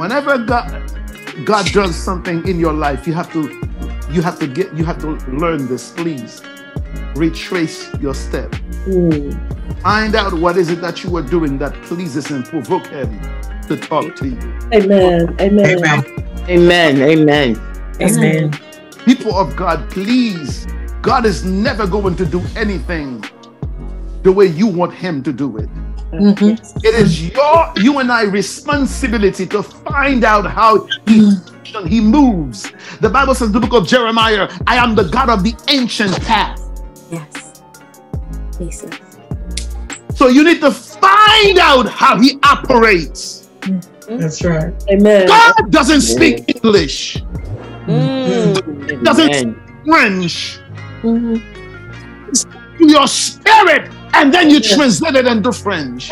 Whenever God God does something in your life, you have to you have to get you have to learn this, please. Retrace your step. Mm. Find out what is it that you are doing that pleases and provoke him to talk to you. Amen. Amen. Amen. Amen. Amen. Amen. People of God, please. God is never going to do anything the way you want him to do it. Mhm. Yes. It is your you and I responsibility to find out how he he moves. The Bible says in the book of Jeremiah, I am the God of the ancient path. Yes. Jesus. So you need to find out how he operates. That's right. Amen. God doesn't speak English, Mm. doesn't Amen. French. Your spirit, and then you translate it into French.